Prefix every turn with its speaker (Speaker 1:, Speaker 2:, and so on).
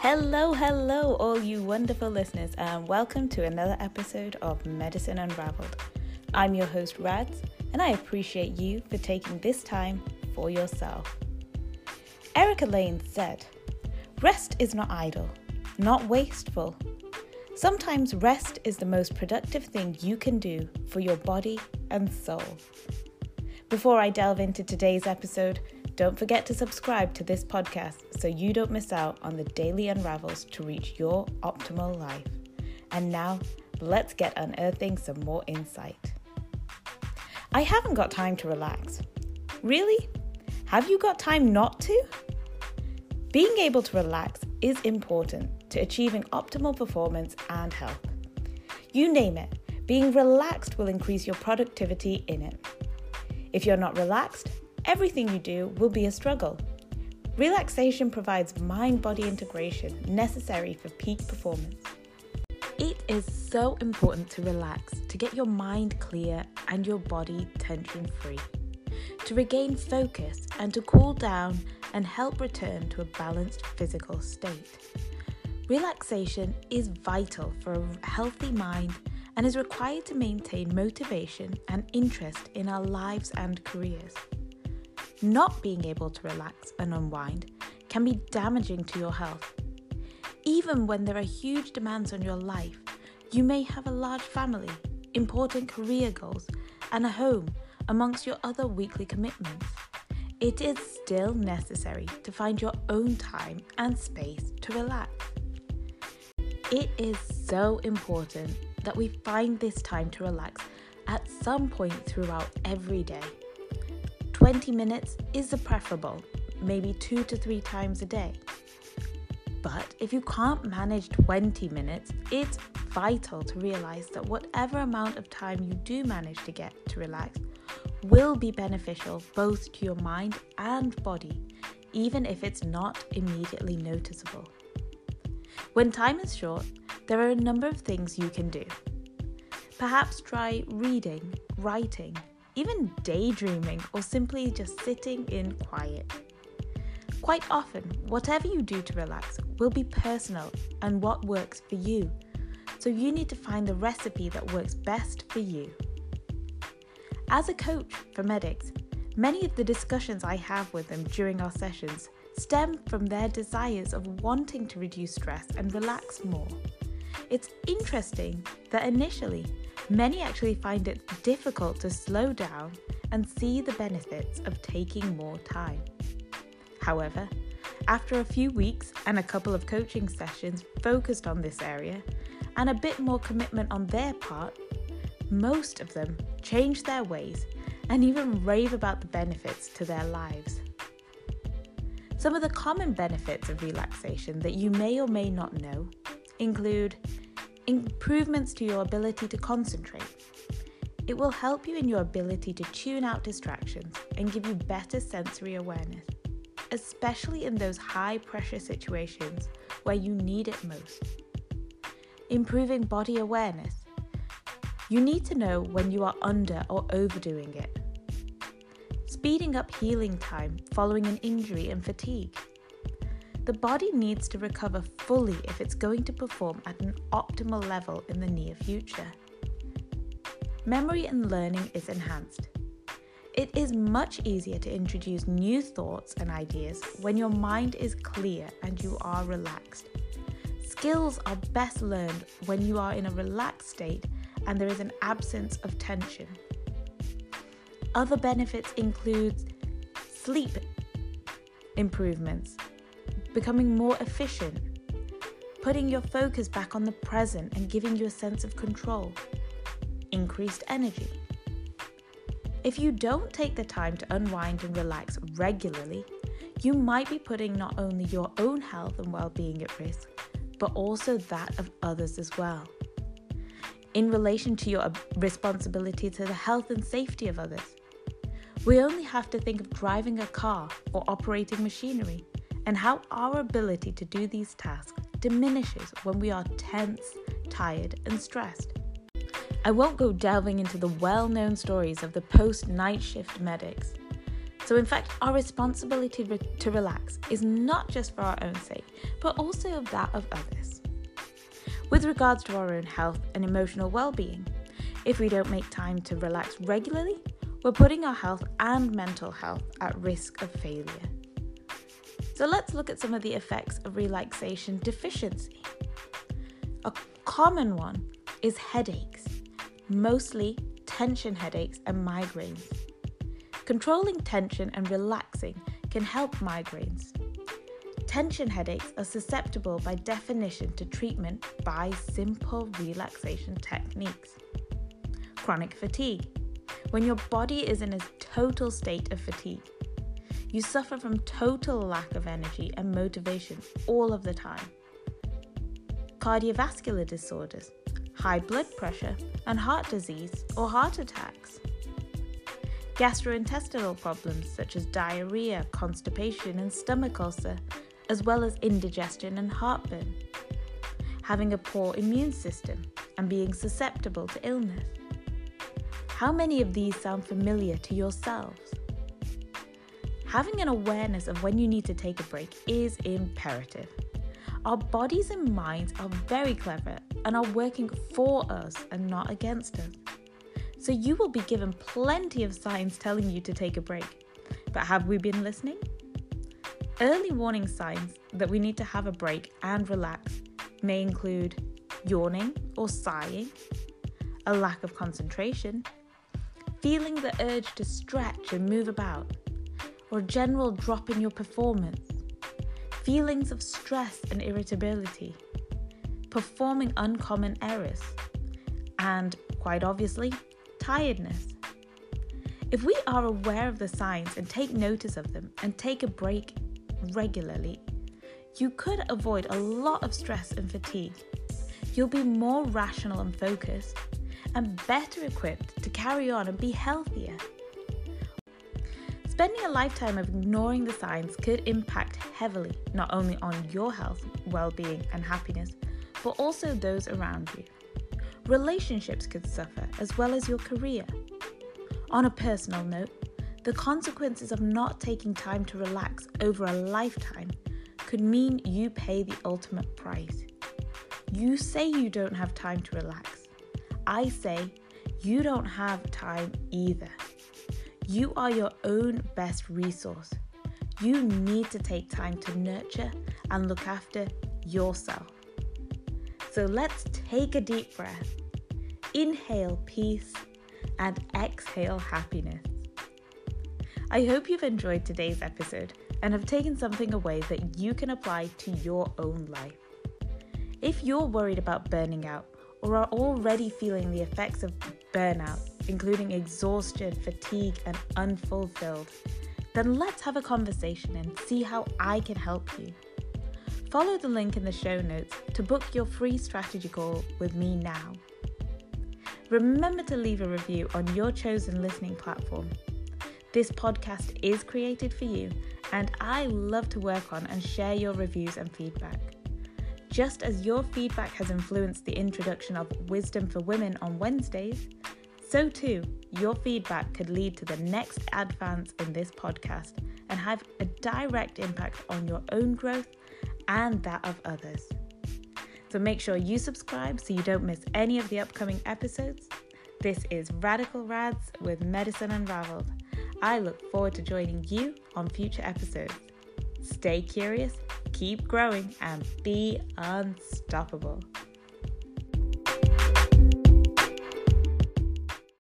Speaker 1: Hello, hello, all you wonderful listeners, and welcome to another episode of Medicine Unraveled. I'm your host, Rads, and I appreciate you for taking this time for yourself. Erica Layne said, Rest is not idle, not wasteful. Sometimes rest is the most productive thing you can do for your body and soul. Before I delve into today's episode, don't forget to subscribe to this podcast so you don't miss out on the daily unravels to reach your optimal life. And now, let's get unearthing some more insight. I haven't got time to relax. Really? Have you got time not to? Being able to relax is important to achieving optimal performance and health. You name it, being relaxed will increase your productivity in it. If you're not relaxed, everything you do will be a struggle. Relaxation provides mind body integration necessary for peak performance. It is so important to relax to get your mind clear and your body tension free, to regain focus and to cool down and help return to a balanced physical state. Relaxation is vital for a healthy mind and is required to maintain motivation and interest in our lives and careers. Not being able to relax and unwind can be damaging to your health. Even when there are huge demands on your life, you may have a large family, important career goals, and a home amongst your other weekly commitments. It is still necessary to find your own time and space to relax. It is so important that we find this time to relax at some point throughout every day. 20 minutes is the preferable, maybe two to three times a day. But if you can't manage 20 minutes, it's vital to realize that whatever amount of time you do manage to get to relax will be beneficial both to your mind and body, even if it's not immediately noticeable. When time is short, there are a number of things you can do. Perhaps try reading, writing, even daydreaming, or simply just sitting in quiet. Quite often, whatever you do to relax will be personal and what works for you. So you need to find the recipe that works best for you. As a coach for medics, many of the discussions I have with them during our sessions stem from their desires of wanting to reduce stress and relax more. It's interesting that initially Many actually find it difficult to slow down and see the benefits of taking more time. However, after a few weeks and a couple of coaching sessions focused on this area, and a bit more commitment on their part, most of them change their ways and even rave about the benefits to their lives. Some of the common benefits of relaxation that you may or may not know include improvements to your ability to concentrate. It will help you in your ability to tune out distractions and give you better sensory awareness, especially in those high pressure situations where you need it most. Improving body awareness. You need to know when you are under or overdoing it. Speeding up healing time following an injury and fatigue. The body needs to recover fully if it's going to perform at an optimal level in the near future. Memory and learning is enhanced. It is much easier to introduce new thoughts and ideas when your mind is clear and you are relaxed. Skills are best learned when you are in a relaxed state and there is an absence of tension. Other benefits include sleep improvements, becoming more efficient, putting your focus back on the present and giving you a sense of control, increased energy. If you don't take the time to unwind and relax regularly, you might be putting not only your own health and well being at risk, but also that of others as well. In relation to your responsibility to the health and safety of others, we only have to think of driving a car or operating machinery and how our ability to do these tasks diminishes when we are tense, tired, and stressed. I won't go delving into the well known stories of the post night shift medics. So, in fact, our responsibility to relax is not just for our own sake, but also of that of others. With regards to our own health and emotional well being, if we don't make time to relax regularly, we're putting our health and mental health at risk of failure. So let's look at some of the effects of relaxation deficiency. A common one is headaches, mostly tension headaches and migraines. Controlling tension and relaxing can help migraines. Tension headaches are susceptible by definition to treatment by simple relaxation techniques. Chronic fatigue, when your body is in a total state of fatigue. You suffer from total lack of energy and motivation all of the time. Cardiovascular disorders, high blood pressure, and heart disease or heart attacks. Gastrointestinal problems such as diarrhea, constipation, and stomach ulcer, as well as indigestion and heartburn. Having a poor immune system and being susceptible to illness. How many of these sound familiar to yourselves? Having an awareness of when you need to take a break is imperative. Our bodies and minds are very clever and are working for us and not against us. So you will be given plenty of signs telling you to take a break. But have we been listening? Early warning signs that we need to have a break and relax may include yawning or sighing, a lack of concentration, feeling the urge to stretch and move about, or general drop in your performance, feelings of stress and irritability, performing uncommon errors, and, quite obviously, tiredness. If we are aware of the signs and take notice of them and take a break regularly, you could avoid a lot of stress and fatigue. You'll be more rational and focused, and better equipped to carry on and be healthier. Spending a lifetime of ignoring the signs could impact heavily not only on your health, well being, and happiness, but also those around you. Relationships could suffer as well as your career. On a personal note, the consequences of not taking time to relax over a lifetime could mean you pay the ultimate price. You say you don't have time to relax. I say you don't have time either. You are your own best resource. You need to take time to nurture and look after yourself. So let's take a deep breath. Inhale peace and exhale happiness. I hope you've enjoyed today's episode and have taken something away that you can apply to your own life. If you're worried about burning out or are already feeling the effects of burnout, including exhaustion, fatigue, and unfulfilled, then let's have a conversation and see how I can help you. Follow the link in the show notes to book your free strategy call with me now. Remember to leave a review on your chosen listening platform. This podcast is created for you, and I love to work on and share your reviews and feedback. Just as your feedback has influenced the introduction of Wisdom for Women on Wednesdays, so too, your feedback could lead to the next advance in this podcast and have a direct impact on your own growth and that of others. So make sure you subscribe so you don't miss any of the upcoming episodes. This is Radical Rads with Medicine Unraveled. I look forward to joining you on future episodes. Stay curious, keep growing, and be unstoppable.